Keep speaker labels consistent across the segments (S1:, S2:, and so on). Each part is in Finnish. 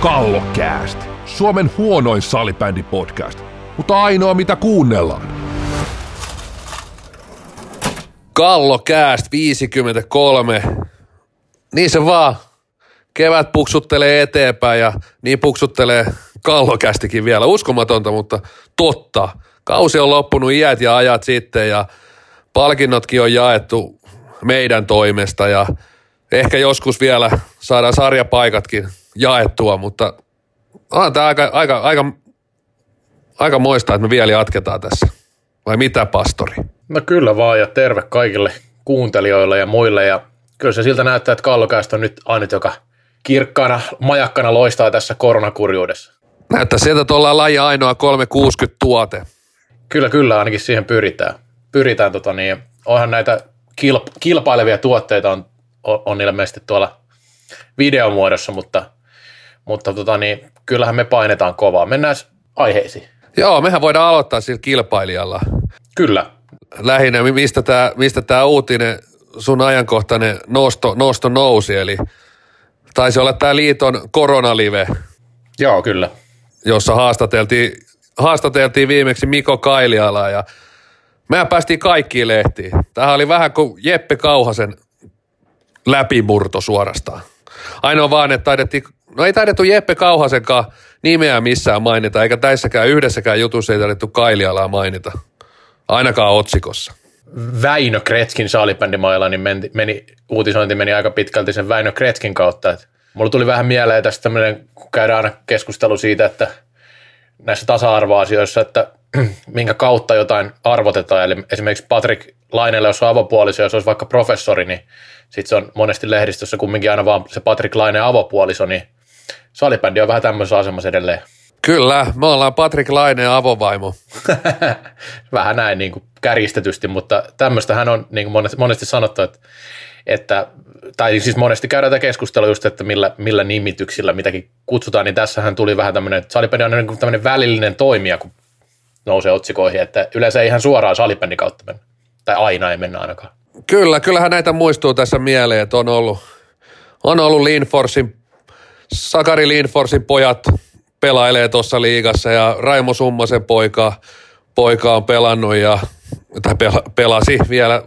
S1: Kallokääst, Suomen huonoin salibändipodcast, mutta ainoa mitä kuunnellaan.
S2: Kallokääst 53. Niin se vaan. Kevät puksuttelee eteenpäin ja niin puksuttelee kallokästikin vielä. Uskomatonta, mutta totta. Kausi on loppunut iät ja ajat sitten ja palkinnotkin on jaettu meidän toimesta ja ehkä joskus vielä saadaan sarjapaikatkin jaettua, mutta on tämä aika, aika, aika, aika moista, että me vielä jatketaan tässä. Vai mitä, pastori?
S3: No kyllä vaan ja terve kaikille kuuntelijoille ja muille ja kyllä se siltä näyttää, että Kallokäistä on nyt ainut, joka kirkkaana majakkana loistaa tässä koronakurjuudessa.
S2: Näyttää sieltä, että ollaan laji ainoa 360 tuote.
S3: Kyllä, kyllä, ainakin siihen pyritään. Pyritään, tota niin, onhan näitä kilp- kilpailevia tuotteita on, on, on ilmeisesti tuolla videomuodossa, mutta, mutta tota niin, kyllähän me painetaan kovaa. Mennään aiheisiin.
S2: Joo, mehän voidaan aloittaa sillä kilpailijalla.
S3: Kyllä.
S2: Lähinnä, mistä tämä mistä tää uutinen, sun ajankohtainen nosto, nosto nousi, eli taisi olla tämä liiton koronalive,
S3: Joo, kyllä.
S2: jossa haastateltiin, haastateltiin viimeksi Miko Kailialaa ja mehän päästiin kaikkiin lehtiin. Tämähän oli vähän kuin Jeppe Kauhasen läpimurto suorastaan. Ainoa vaan, että taidettiin, no ei taidettu Jeppe Kauhasenkaan nimeä missään mainita, eikä tässäkään yhdessäkään jutussa ei taidettu Kailialaa mainita. Ainakaan otsikossa.
S3: Väinö Kretskin saalibändimailla, niin meni, meni, uutisointi meni aika pitkälti sen Väinö Kretskin kautta. Et mulla tuli vähän mieleen tästä tämmöinen, kun käydään aina keskustelu siitä, että näissä tasa-arvoasioissa, että minkä kautta jotain arvotetaan. Eli esimerkiksi Patrick Lainelle, jos on avopuoliso, jos olisi vaikka professori, niin sitten se on monesti lehdistössä kumminkin aina vaan se Patrick Laine avopuoliso, niin salibändi on vähän tämmöisessä asemassa edelleen.
S2: Kyllä, me ollaan Patrick Laineen avovaimo.
S3: vähän näin niin kuin kärjistetysti, mutta tämmöistähän on niin kuin monesti, monesti sanottu, että, että tai siis monesti käydään tätä keskustelua just, että millä, millä nimityksillä mitäkin kutsutaan, niin tässähän tuli vähän tämmöinen, että salibändi on niin tämmöinen välillinen toimija, kun nousee otsikoihin, että yleensä ei ihan suoraan salibändin kautta mennä, tai aina ei mennä ainakaan.
S2: Kyllä, kyllähän näitä muistuu tässä mieleen, että on ollut, on ollut Linforsin, Sakari Linforsin pojat pelailee tuossa liigassa ja Raimo Summasen poika, poika on pelannut ja tai pela, pelasi vielä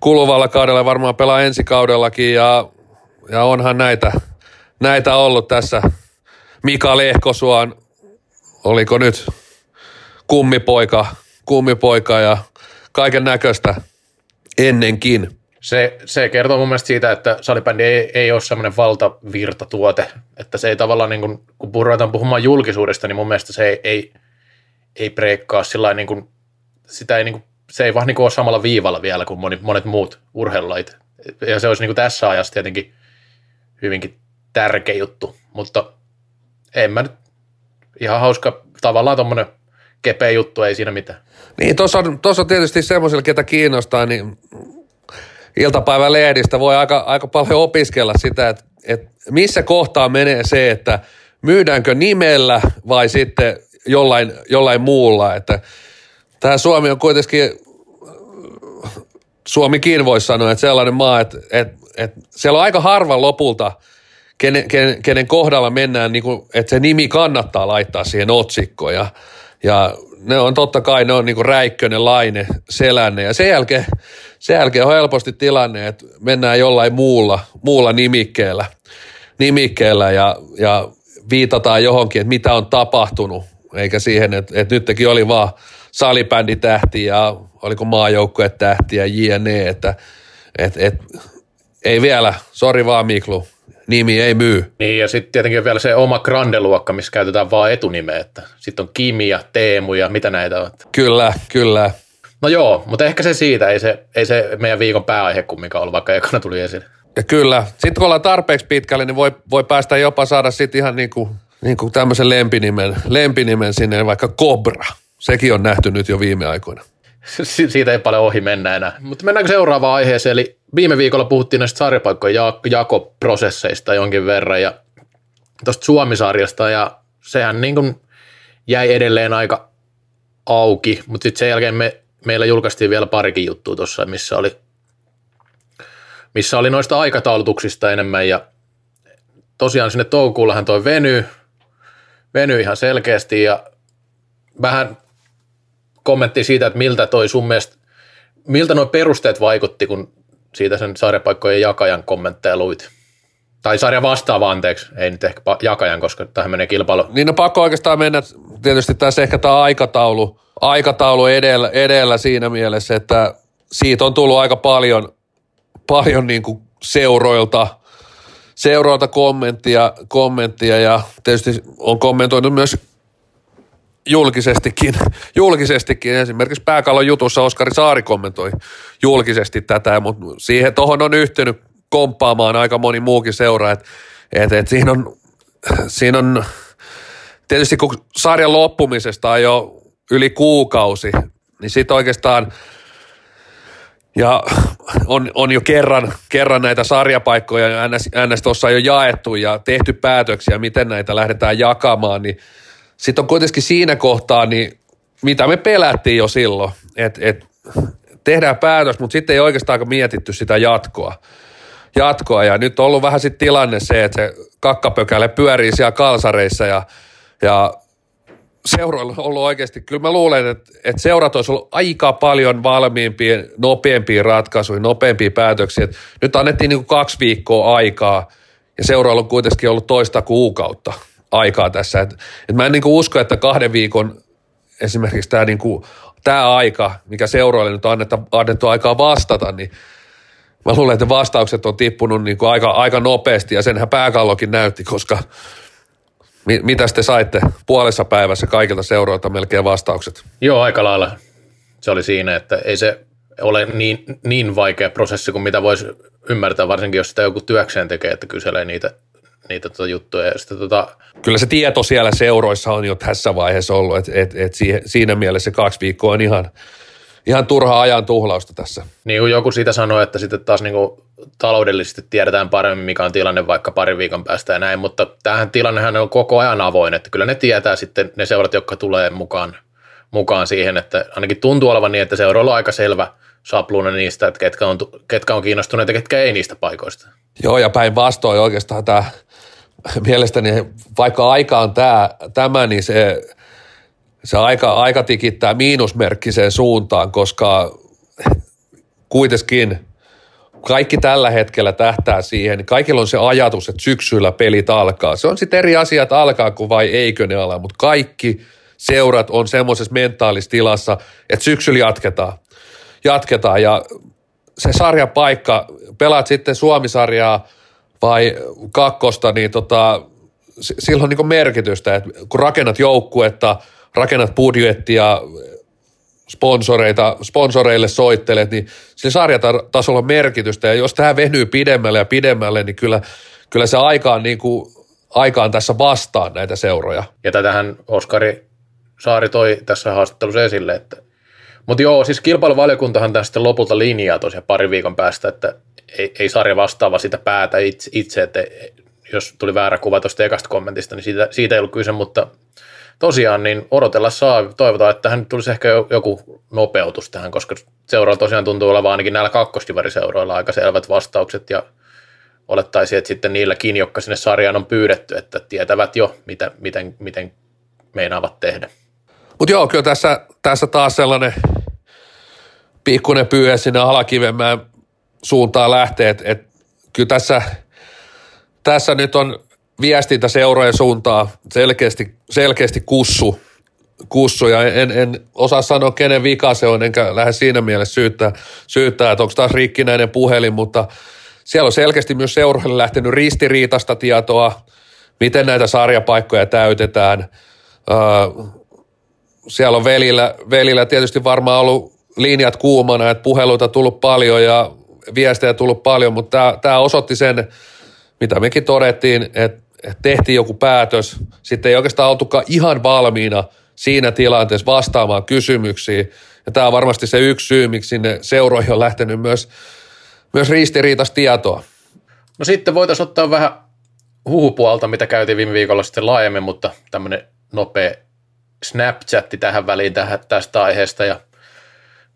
S2: kuluvalla kaudella, varmaan pelaa ensi kaudellakin ja, ja onhan näitä, näitä ollut tässä. Mika Lehkosuon, oliko nyt kummipoika, kummipoika ja kaiken näköistä ennenkin.
S3: Se, se kertoo mun mielestä siitä, että salibändi ei, ei ole semmoinen valtavirtatuote, että se ei tavallaan, niin kuin, kun ruvetaan puhumaan julkisuudesta, niin mun mielestä se ei, ei, ei breikkaa sillä niin kuin, sitä ei, niin kuin, se ei vaan niin kuin ole samalla viivalla vielä kuin monet, monet muut urheilulajit. Ja se olisi niin kuin tässä ajassa tietenkin hyvinkin tärkeä juttu, mutta en mä nyt, ihan hauska, tavallaan tuommoinen kepeä juttu, ei siinä mitään.
S2: Niin, tuossa on, on tietysti semmoisille, ketä kiinnostaa, niin iltapäivän lehdistä voi aika, aika paljon opiskella sitä, että, että missä kohtaa menee se, että myydäänkö nimellä vai sitten jollain, jollain muulla, että tämä Suomi on kuitenkin, Suomikin voisi sanoa, että sellainen maa, että, että, että siellä on aika harva lopulta, kenen, kenen, kenen kohdalla mennään, niin kuin, että se nimi kannattaa laittaa siihen otsikkoon. Ja, ja ne on totta kai, ne on niin kuin Räikkönen, Laine, Selänne. Ja sen jälkeen, sen jälkeen on helposti tilanne, että mennään jollain muulla, muulla nimikkeellä, nimikkeellä ja, ja viitataan johonkin, että mitä on tapahtunut, eikä siihen, että, että nytkin oli vaan salibänditähti ja oliko maajoukkuetähti ja jne, että et, et, ei vielä, sori vaan Miklu, nimi ei myy.
S3: Niin ja sitten tietenkin on vielä se oma grandeluokka, missä käytetään vaan etunimeä, että sitten on Kimi ja Teemu ja mitä näitä on.
S2: Kyllä, kyllä.
S3: No joo, mutta ehkä se siitä, ei se, ei se meidän viikon pääaihe kumminkaan ollut, vaikka ekana tuli esille.
S2: Ja kyllä, sitten kun ollaan tarpeeksi pitkälle, niin voi, voi päästä jopa saada sitten ihan niin kuin, niin kuin tämmöisen lempinimen, lempinimen sinne, vaikka Cobra. Sekin on nähty nyt jo viime aikoina.
S3: Si- siitä ei paljon ohi mennä enää. Mutta mennäänkö seuraavaan aiheeseen, eli viime viikolla puhuttiin näistä sarjapaikkojen ja- jakoprosesseista jonkin verran ja tuosta Suomisarjasta ja sehän niin kuin jäi edelleen aika auki, mutta sitten sen jälkeen me, meillä julkaistiin vielä parikin juttua tuossa, missä oli, missä oli noista aikataulutuksista enemmän ja tosiaan sinne toukokuullahan toi venyy, venyy ihan selkeästi ja vähän kommentti siitä, että miltä toi sun mielestä, miltä nuo perusteet vaikutti, kun siitä sen sarjapaikkojen jakajan kommentteja luit. Tai sarja vastaava, anteeksi, ei nyt ehkä jakajan, koska tähän menee kilpailu.
S2: Niin on pakko oikeastaan mennä, tietysti tässä ehkä tämä aikataulu, aikataulu edellä, edellä siinä mielessä, että siitä on tullut aika paljon, paljon niin kuin seuroilta, seuroilta kommenttia, kommenttia ja tietysti on kommentoinut myös julkisestikin, julkisestikin. Esimerkiksi pääkallon jutussa Oskari Saari kommentoi julkisesti tätä, mutta siihen tuohon on yhtynyt komppaamaan aika moni muukin seura, että et, et siinä, on, siinä on tietysti kun sarjan loppumisesta on jo yli kuukausi, niin sitten oikeastaan ja on, on jo kerran, kerran näitä sarjapaikkoja NS, NS tuossa jo jaettu ja tehty päätöksiä, miten näitä lähdetään jakamaan, niin sitten on kuitenkin siinä kohtaa, niin mitä me pelättiin jo silloin, että et, tehdään päätös, mutta sitten ei oikeastaan mietitty sitä jatkoa jatkoa. Ja nyt on ollut vähän sitten tilanne se, että se kakkapökäle pyörii siellä kalsareissa ja, ja seuroilla on ollut oikeasti, kyllä mä luulen, että, että seurat olisi ollut aika paljon valmiimpia, nopeampia ratkaisuja, nopeampia päätöksiä. Nyt annettiin niin kuin kaksi viikkoa aikaa ja seuroilla on kuitenkin ollut toista kuukautta aikaa tässä. Et, et mä en niin kuin usko, että kahden viikon esimerkiksi tämä niin kuin, tämä aika, mikä seuroille nyt on annettu, annettu aikaa vastata, niin mä luulen, että vastaukset on tippunut niin kuin aika, aika nopeasti ja senhän pääkallokin näytti, koska mi, mitä te saitte puolessa päivässä kaikilta seuroilta melkein vastaukset?
S3: Joo, aika lailla. Se oli siinä, että ei se ole niin, niin vaikea prosessi kuin mitä voisi ymmärtää, varsinkin jos sitä joku työkseen tekee, että kyselee niitä, niitä tota juttuja. Ja sitten tota...
S2: Kyllä se tieto siellä seuroissa on jo tässä vaiheessa ollut, että et, et siinä mielessä se kaksi viikkoa on ihan – ihan turhaa ajan tuhlausta tässä.
S3: Niin kuin joku siitä sanoi, että sitten taas niin kuin taloudellisesti tiedetään paremmin, mikä on tilanne vaikka parin viikon päästä ja näin, mutta tähän tilannehan on koko ajan avoin, että kyllä ne tietää sitten ne seurat, jotka tulee mukaan, mukaan siihen, että ainakin tuntuu olevan niin, että seuroilla on aika selvä sapluuna niistä, että ketkä on, ketkä on kiinnostuneita ja ketkä ei niistä paikoista.
S2: Joo, ja päinvastoin oikeastaan tämä mielestäni, vaikka aika on tämä, tämä niin se se aika, aika tikittää miinusmerkkiseen suuntaan, koska kuitenkin kaikki tällä hetkellä tähtää siihen, kaikilla on se ajatus, että syksyllä pelit alkaa. Se on sitten eri asiat alkaa kuin vai eikö ne ala, mutta kaikki seurat on semmoisessa mentaalistilassa, että syksyllä jatketaan. Jatketaan ja se sarjapaikka, pelaat sitten Suomisarjaa vai kakkosta, niin tota, sillä on niin merkitystä, että kun rakennat joukkuetta – rakennat budjettia, sponsoreita, sponsoreille soittelet, niin sillä sarjatasolla on merkitystä. Ja jos tämä venyy pidemmälle ja pidemmälle, niin kyllä, kyllä se aika on, niin kuin, aika on tässä vastaan näitä seuroja.
S3: Ja tätähän Oskari Saari toi tässä haastattelussa esille, että mutta joo, siis kilpailuvaliokuntahan tästä lopulta linjaa tosiaan pari viikon päästä, että ei, ei sarja vastaava sitä päätä itse, itse, että jos tuli väärä kuva tuosta ekasta kommentista, niin siitä, siitä ei ollut kyse, mutta tosiaan niin odotella saa. Toivotaan, että tähän tulisi ehkä joku nopeutus tähän, koska seuraalla tosiaan tuntuu olevan ainakin näillä kakkostivariseuroilla aika selvät vastaukset ja olettaisiin, että sitten niilläkin, jotka sinne sarjaan on pyydetty, että tietävät jo, mitä, miten, miten meinaavat tehdä.
S2: Mutta joo, kyllä tässä, tässä taas sellainen pikkuinen pyyhe sinne alakivemmään suuntaan lähtee, että et, kyllä tässä, tässä nyt on viestintä seurojen suuntaan selkeästi, selkeästi kussu, kussu ja en, en osaa sanoa, kenen vika se on, enkä lähde siinä mielessä syyttää, syyttää että onko taas rikkinäinen puhelin, mutta siellä on selkeästi myös seuroille lähtenyt ristiriitasta tietoa, miten näitä sarjapaikkoja täytetään. siellä on velillä, velillä tietysti varmaan ollut linjat kuumana, että puheluita tullut paljon ja viestejä tullut paljon, mutta tämä osoitti sen, mitä mekin todettiin, että tehtiin joku päätös, sitten ei oikeastaan oltukaan ihan valmiina siinä tilanteessa vastaamaan kysymyksiin. Ja tämä on varmasti se yksi syy, miksi sinne seuroihin on lähtenyt myös, myös ristiriitaista tietoa.
S3: No sitten voitaisiin ottaa vähän huhupuolta, mitä käytiin viime viikolla sitten laajemmin, mutta tämmöinen nopea Snapchatti tähän väliin tähän, tästä aiheesta. Ja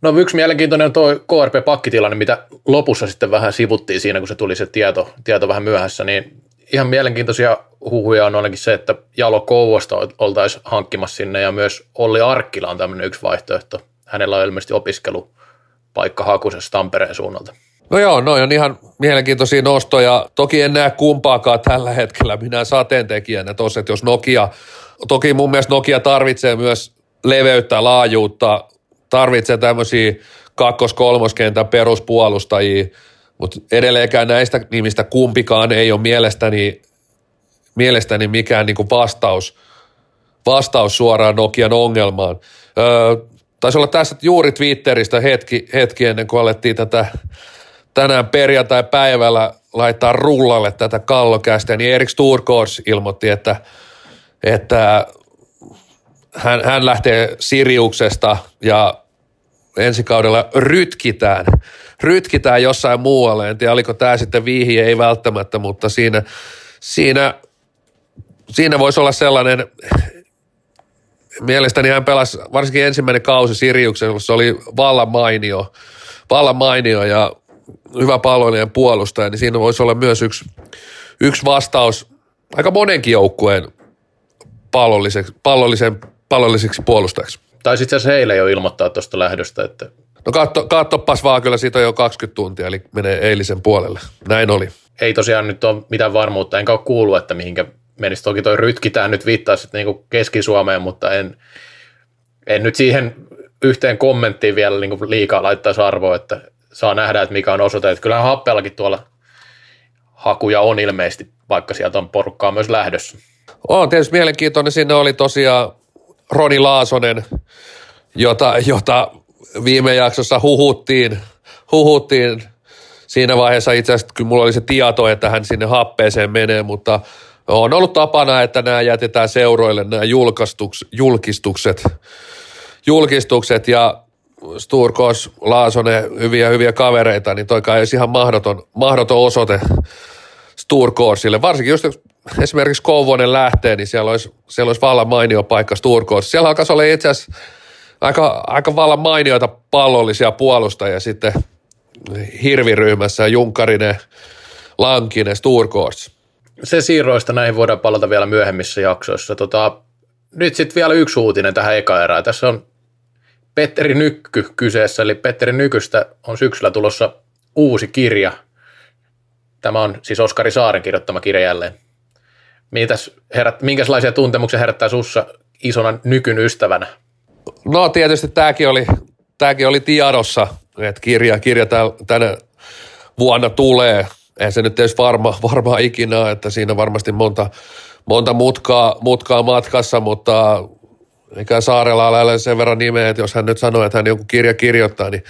S3: no yksi mielenkiintoinen on tuo KRP-pakkitilanne, mitä lopussa sitten vähän sivuttiin siinä, kun se tuli se tieto, tieto vähän myöhässä, niin ihan mielenkiintoisia huhuja on ainakin se, että Jalo Kouvosta oltaisiin hankkimassa sinne ja myös Olli Arkkila on tämmöinen yksi vaihtoehto. Hänellä on ilmeisesti opiskelupaikka hakusessa Tampereen suunnalta.
S2: No joo, noin on ihan mielenkiintoisia nostoja. Toki en näe kumpaakaan tällä hetkellä minä sateentekijänä tuossa, että jos Nokia, toki mun mielestä Nokia tarvitsee myös leveyttä, laajuutta, tarvitsee tämmöisiä kakkos-kolmoskentän peruspuolustajia, mutta edelleenkään näistä nimistä kumpikaan ei ole mielestäni, mielestäni mikään niinku vastaus, vastaus suoraan Nokian ongelmaan. Öö, taisi olla tässä juuri Twitteristä hetki, hetki ennen kuin alettiin tätä tänään perjantai-päivällä laittaa rullalle tätä kallokästä, niin Erik Sturkors ilmoitti, että, että hän, hän lähtee Siriuksesta ja ensi kaudella rytkitään, rytkitään jossain muualle. En tiedä, oliko tämä sitten viihi, ei välttämättä, mutta siinä, siinä, siinä voisi olla sellainen, mielestäni hän pelasi varsinkin ensimmäinen kausi Siriuksessa, se oli vallan mainio, vallan mainio ja hyvä palloilijan puolustaja, niin siinä voisi olla myös yksi, yksi vastaus aika monenkin joukkueen pallolliseksi, pallollisen, pallolliseksi puolustajaksi.
S3: Tai itse asiassa heille jo ilmoittaa tuosta lähdöstä, että
S2: No katso, katsopas vaan, kyllä siitä on jo 20 tuntia, eli menee eilisen puolelle. Näin oli.
S3: Ei tosiaan nyt ole mitään varmuutta, enkä ole kuullut, että mihinkä menisi. Toki toi rytkitään nyt viittaa sitten niin Keski-Suomeen, mutta en, en nyt siihen yhteen kommenttiin vielä niin liikaa laittaisi arvoa, että saa nähdä, että mikä on osoite. Että kyllähän Happellakin tuolla hakuja on ilmeisesti, vaikka sieltä on porukkaa myös lähdössä.
S2: On tietysti mielenkiintoinen. Sinne oli tosiaan Roni Laasonen, jota, jota viime jaksossa huhuttiin, huhuttiin siinä vaiheessa itse asiassa, kyllä mulla oli se tieto, että hän sinne happeeseen menee, mutta on ollut tapana, että nämä jätetään seuroille nämä julkistukset, julkistukset ja Sturkos, Laasonen, hyviä hyviä kavereita, niin toi kai ihan mahdoton, mahdoton osoite Sturkosille. Varsinkin just esimerkiksi Kouvonen lähtee, niin siellä olisi, siellä olisi vallan mainio paikka Sturkos. Siellä alkaisi olla itse asiassa aika, aika vallan mainioita pallollisia puolustajia sitten hirviryhmässä, Junkarinen, Lankinen, Sturkos.
S3: Se siirroista näihin voidaan palata vielä myöhemmissä jaksoissa. Tota, nyt sitten vielä yksi uutinen tähän eka erään. Tässä on Petteri Nykky kyseessä, eli Petteri Nykystä on syksyllä tulossa uusi kirja. Tämä on siis Oskari Saaren kirjoittama kirja jälleen. Mitäs herät, minkälaisia tuntemuksia herättää sussa isona nykyn ystävänä?
S2: No tietysti tämäkin oli, tämäkin oli tiedossa, että kirja, kirja tänä vuonna tulee. Eihän se nyt tietysti varma, varma ikinä, että siinä varmasti monta, monta mutkaa, mutkaa matkassa, mutta eikä Saarella ole sen verran nimeä, että jos hän nyt sanoo, että hän joku kirja kirjoittaa, niin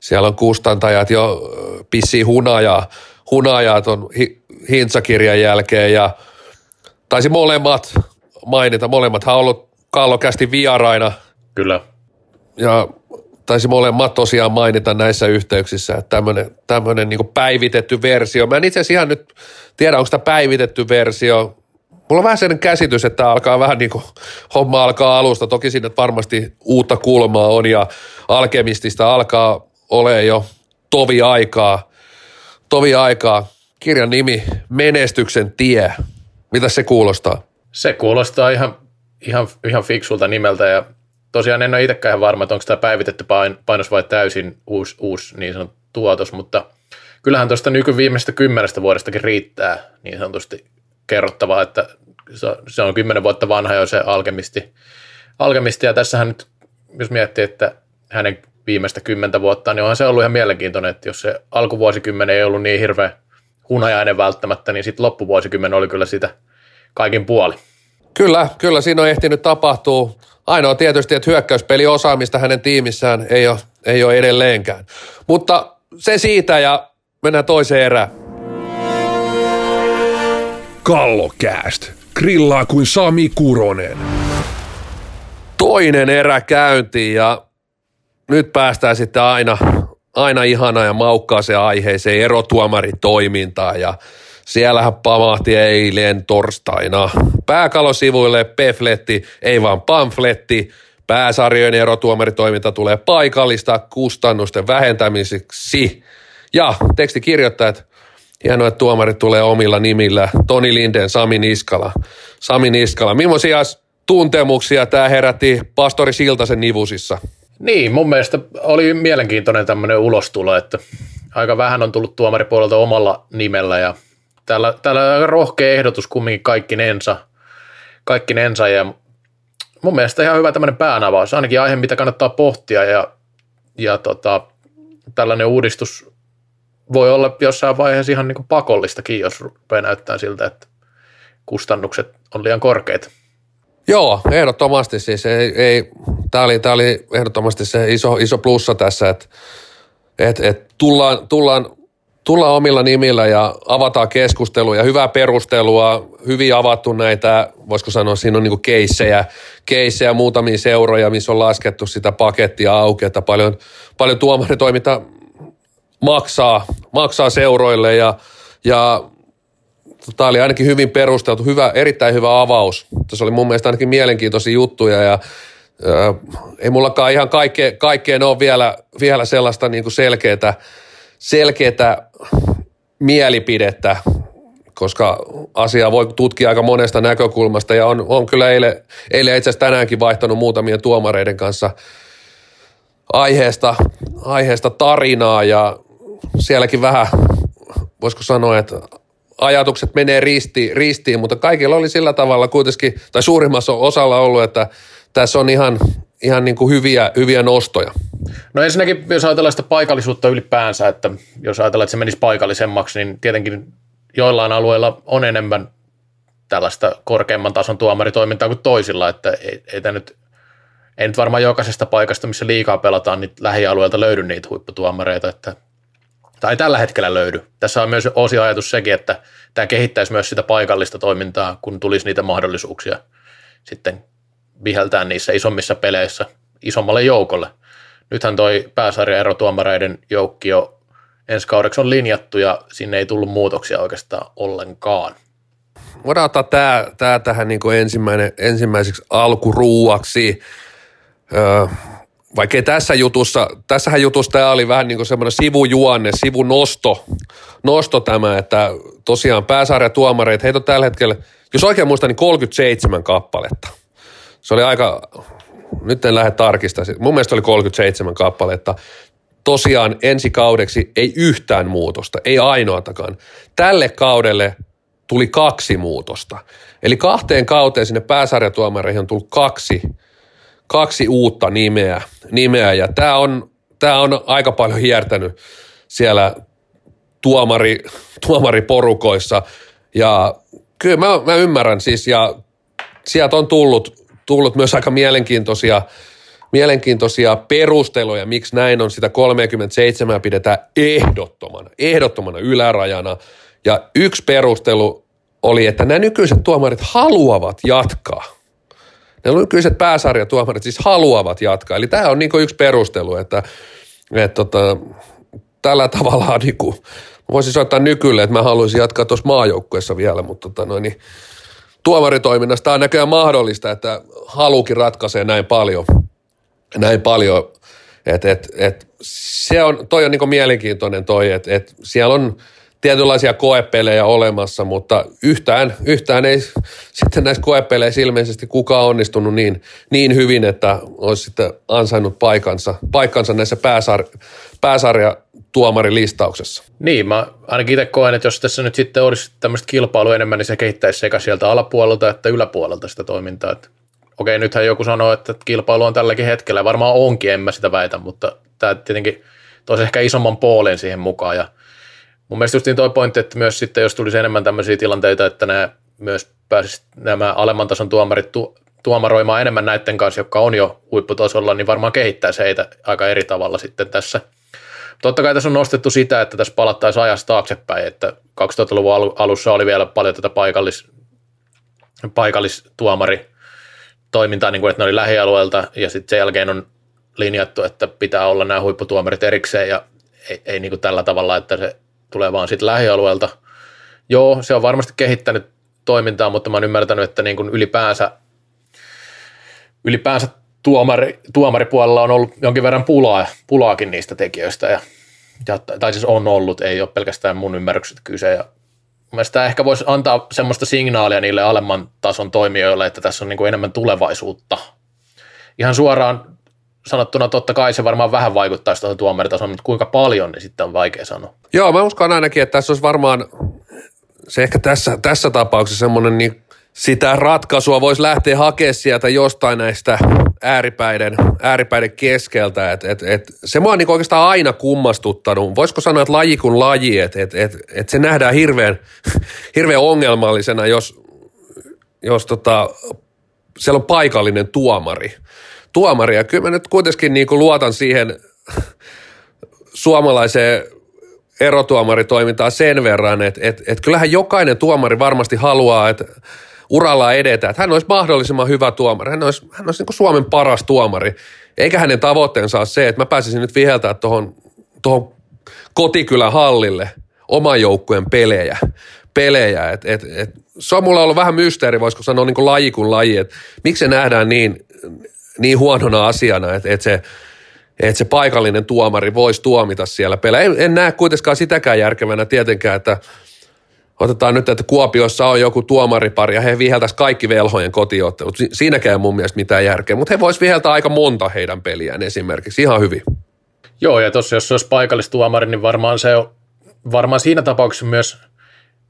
S2: siellä on kustantajat jo pissii hunajaa, hunajaa tuon Hintsakirjan jälkeen ja taisi molemmat mainita, molemmat on ollut kallokästi vieraina.
S3: Kyllä.
S2: Ja taisi molemmat tosiaan mainita näissä yhteyksissä, että tämmöinen, tämmöinen niin päivitetty versio. Mä en itse asiassa ihan nyt tiedä, onko tämä päivitetty versio. Mulla on vähän sen käsitys, että alkaa vähän niin kuin homma alkaa alusta. Toki sinne varmasti uutta kulmaa on ja alkemistista alkaa ole jo tovi aikaa. Tovi aikaa. Kirjan nimi Menestyksen tie. Mitä se kuulostaa?
S3: Se kuulostaa ihan, ihan, ihan fiksulta nimeltä ja tosiaan en ole itsekään varma, että onko tämä päivitetty painos vai täysin uusi, uusi niin sanottu tuotos, mutta kyllähän tuosta nyky viimeisestä kymmenestä vuodestakin riittää niin sanotusti kerrottavaa, että se on kymmenen vuotta vanha jo se alkemisti. alkemisti ja tässähän nyt, jos miettii, että hänen viimeistä kymmentä vuotta, niin onhan se ollut ihan mielenkiintoinen, että jos se alkuvuosikymmenen ei ollut niin hirveä hunajainen välttämättä, niin sitten loppuvuosikymmen oli kyllä sitä kaikin puoli.
S2: Kyllä, kyllä siinä on ehtinyt tapahtua. Ainoa tietysti, että hyökkäyspeli osaamista hänen tiimissään ei ole, ei ole edelleenkään. Mutta se siitä ja mennään toiseen erään.
S1: Kallokääst. Grillaa kuin Sami Kuronen.
S2: Toinen erä käyntiin ja nyt päästään sitten aina, aina ihana ja maukkaaseen aiheeseen erotuomaritoimintaan ja siellähän pamahti eilen torstaina. Pääkalosivuille pefletti, ei vaan pamfletti. Pääsarjojen erotuomaritoiminta tulee paikallista kustannusten vähentämiseksi. Ja tekstikirjoittajat Hienoa, että tuomarit tulee omilla nimillä. Toni Linden, Sami Niskala. Sami Niskala. Millaisia tuntemuksia tämä herätti pastori Siltasen nivusissa?
S3: Niin, mun mielestä oli mielenkiintoinen tämmöinen ulostulo, että aika vähän on tullut tuomaripuolelta omalla nimellä ja täällä, täällä on aika rohkea ehdotus kumminkin kaikki nensa, kaikki nensa ja mun mielestä ihan hyvä tämmöinen päänavaus, ainakin aihe, mitä kannattaa pohtia ja, ja tota, tällainen uudistus voi olla jossain vaiheessa ihan niin pakollistakin, jos rupeaa näyttää siltä, että kustannukset on liian korkeita.
S2: Joo, ehdottomasti siis. Ei, ei, tämä, oli, tämä oli ehdottomasti se iso, iso plussa tässä, että et, et tullaan, tullaan, tullaan omilla nimillä ja avataan keskustelua ja hyvää perustelua, hyvin avattu näitä, voisiko sanoa, siinä on niin keissejä, keissejä, muutamia seuroja, missä on laskettu sitä pakettia auki, että paljon, paljon tuomaritoiminta maksaa, maksaa seuroille ja, ja Tämä oli ainakin hyvin perusteltu, hyvä, erittäin hyvä avaus. Tässä oli mun mielestä ainakin mielenkiintoisia juttuja ja ää, ei mullakaan ihan kaikkeen, kaikkeen ole vielä, vielä sellaista niin kuin selkeätä, selkeätä mielipidettä, koska asiaa voi tutkia aika monesta näkökulmasta ja on, on kyllä eilen, eilen itse asiassa tänäänkin vaihtanut muutamien tuomareiden kanssa aiheesta, aiheesta tarinaa ja sielläkin vähän, voisiko sanoa, että ajatukset menee ristiin, ristiin, mutta kaikilla oli sillä tavalla kuitenkin, tai suurimmassa osalla ollut, että tässä on ihan, ihan niin kuin hyviä, hyviä nostoja.
S3: No ensinnäkin, jos ajatellaan sitä paikallisuutta ylipäänsä, että jos ajatellaan, että se menisi paikallisemmaksi, niin tietenkin joillain alueilla on enemmän tällaista korkeamman tason tuomaritoimintaa kuin toisilla, että ei, ei tämä nyt, ei nyt varmaan jokaisesta paikasta, missä liikaa pelataan, niin lähialueelta löydy niitä huipputuomareita, että tai tällä hetkellä löydy. Tässä on myös osi ajatus sekin, että tämä kehittäisi myös sitä paikallista toimintaa, kun tulisi niitä mahdollisuuksia sitten viheltää niissä isommissa peleissä isommalle joukolle. Nythän toi pääsarja erotuomareiden joukkio ensi kaudeksi on linjattu ja sinne ei tullut muutoksia oikeastaan ollenkaan.
S2: Voidaan ottaa tämä, tämä tähän niin kuin ensimmäinen, ensimmäiseksi alkuruuaksi. Öö, vaikkei tässä jutussa, tässähän jutussa tämä oli vähän niin kuin semmoinen sivujuonne, sivunosto, nosto tämä, että tosiaan pääsarjatuomareita, heitä on tällä hetkellä, jos oikein muistan, niin 37 kappaletta. Se oli aika, nyt en lähde tarkistamaan, mun mielestä oli 37 kappaletta. Tosiaan ensi kaudeksi ei yhtään muutosta, ei ainoatakaan. Tälle kaudelle tuli kaksi muutosta. Eli kahteen kauteen sinne pääsarjatuomareihin on tullut kaksi kaksi uutta nimeä, nimeä ja tämä on, tämä on aika paljon hiertänyt siellä tuomari, tuomariporukoissa ja kyllä mä, mä ymmärrän siis ja sieltä on tullut, tullut myös aika mielenkiintoisia, mielenkiintoisia perusteluja, miksi näin on sitä 37 pidetään ehdottomana, ehdottomana ylärajana. Ja yksi perustelu oli, että nämä nykyiset tuomarit haluavat jatkaa – ne nykyiset pääsarjatuomarit siis haluavat jatkaa. Eli tämä on niin yksi perustelu, että, että tota, tällä tavalla niin kuin, voisin soittaa nykylle, että mä haluaisin jatkaa tuossa maajoukkueessa vielä, mutta tota noin, niin, tuomaritoiminnasta on näköjään mahdollista, että halukin ratkaisee näin paljon, näin paljon. Että et, et, se on, toi on niin mielenkiintoinen toi, että et siellä on tietynlaisia koepelejä olemassa, mutta yhtään, yhtään ei sitten näissä koepeleissä ilmeisesti kukaan onnistunut niin, niin hyvin, että olisi sitten ansainnut paikansa, paikkansa näissä pääsar, pääsarja tuomarilistauksessa.
S3: Niin, mä ainakin itse koen, että jos tässä nyt sitten olisi tämmöistä kilpailua enemmän, niin se kehittäisi sekä sieltä alapuolelta että yläpuolelta sitä toimintaa. Että, okei, nythän joku sanoo, että kilpailu on tälläkin hetkellä, varmaan onkin, en mä sitä väitä, mutta tämä tietenkin toisi ehkä isomman puolen siihen mukaan ja Mun mielestä just niin toi pointti, että myös sitten jos tulisi enemmän tämmöisiä tilanteita, että nämä myös pääsisi nämä alemman tason tuomarit tu- tuomaroimaan enemmän näiden kanssa, jotka on jo huipputasolla, niin varmaan kehittäisi heitä aika eri tavalla sitten tässä. Totta kai tässä on nostettu sitä, että tässä palattaisiin ajasta taaksepäin, että 2000-luvun alussa oli vielä paljon tätä paikallis, paikallistuomari toimintaa, niin kuin, että ne oli lähialueelta ja sitten sen jälkeen on linjattu, että pitää olla nämä huipputuomarit erikseen ja ei, ei niin kuin tällä tavalla, että se tulee vaan sitten lähialueelta. Joo, se on varmasti kehittänyt toimintaa, mutta mä oon ymmärtänyt, että niin kuin ylipäänsä, ylipäänsä tuomari, tuomaripuolella on ollut jonkin verran pulaa, pulaakin niistä tekijöistä ja ja, tai siis on ollut, ei ole pelkästään mun ymmärrykset kyse. Ja mielestäni ehkä voisi antaa semmoista signaalia niille alemman tason toimijoille, että tässä on niin kuin enemmän tulevaisuutta. Ihan suoraan sanottuna totta kai se varmaan vähän vaikuttaisi tuohon tuomaritasoon, mutta kuinka paljon, niin sitten on vaikea sanoa.
S2: Joo, mä uskon ainakin, että tässä olisi varmaan se ehkä tässä, tässä tapauksessa semmoinen niin sitä ratkaisua voisi lähteä hakemaan sieltä jostain näistä ääripäiden, ääripäiden keskeltä. Et, et, et, se mua on niin oikeastaan aina kummastuttanut. Voisiko sanoa, että laji kuin laji, että et, et, et se nähdään hirveän, hirveän ongelmallisena, jos, jos tota, siellä on paikallinen tuomari. Tuomari, ja kyllä mä nyt kuitenkin niin kuin luotan siihen suomalaiseen erotuomaritoimintaan sen verran, että, että, että kyllähän jokainen tuomari varmasti haluaa, että uralla edetä, että hän olisi mahdollisimman hyvä tuomari, hän olisi, hän olisi niin Suomen paras tuomari, eikä hänen tavoitteensa ole se, että mä pääsisin nyt viheltää tuohon, tuohon kotikylän hallille oman joukkueen pelejä, pelejä. Et, et, et, se on mulla ollut vähän mysteeri, voisiko sanoa niin kuin laji kuin laji, että miksi se nähdään niin, niin huonona asiana, että, että se että se paikallinen tuomari voisi tuomita siellä pelejä. En, en näe kuitenkaan sitäkään järkevänä tietenkään, että otetaan nyt, että Kuopiossa on joku tuomaripari ja he viheltäisi kaikki velhojen kotiottelut. Siinäkään ei mun mielestä mitään järkeä, mutta he vois viheltää aika monta heidän peliään esimerkiksi ihan hyvin.
S3: Joo, ja tuossa jos se olisi paikallistuomari, niin varmaan se on, varmaan siinä tapauksessa myös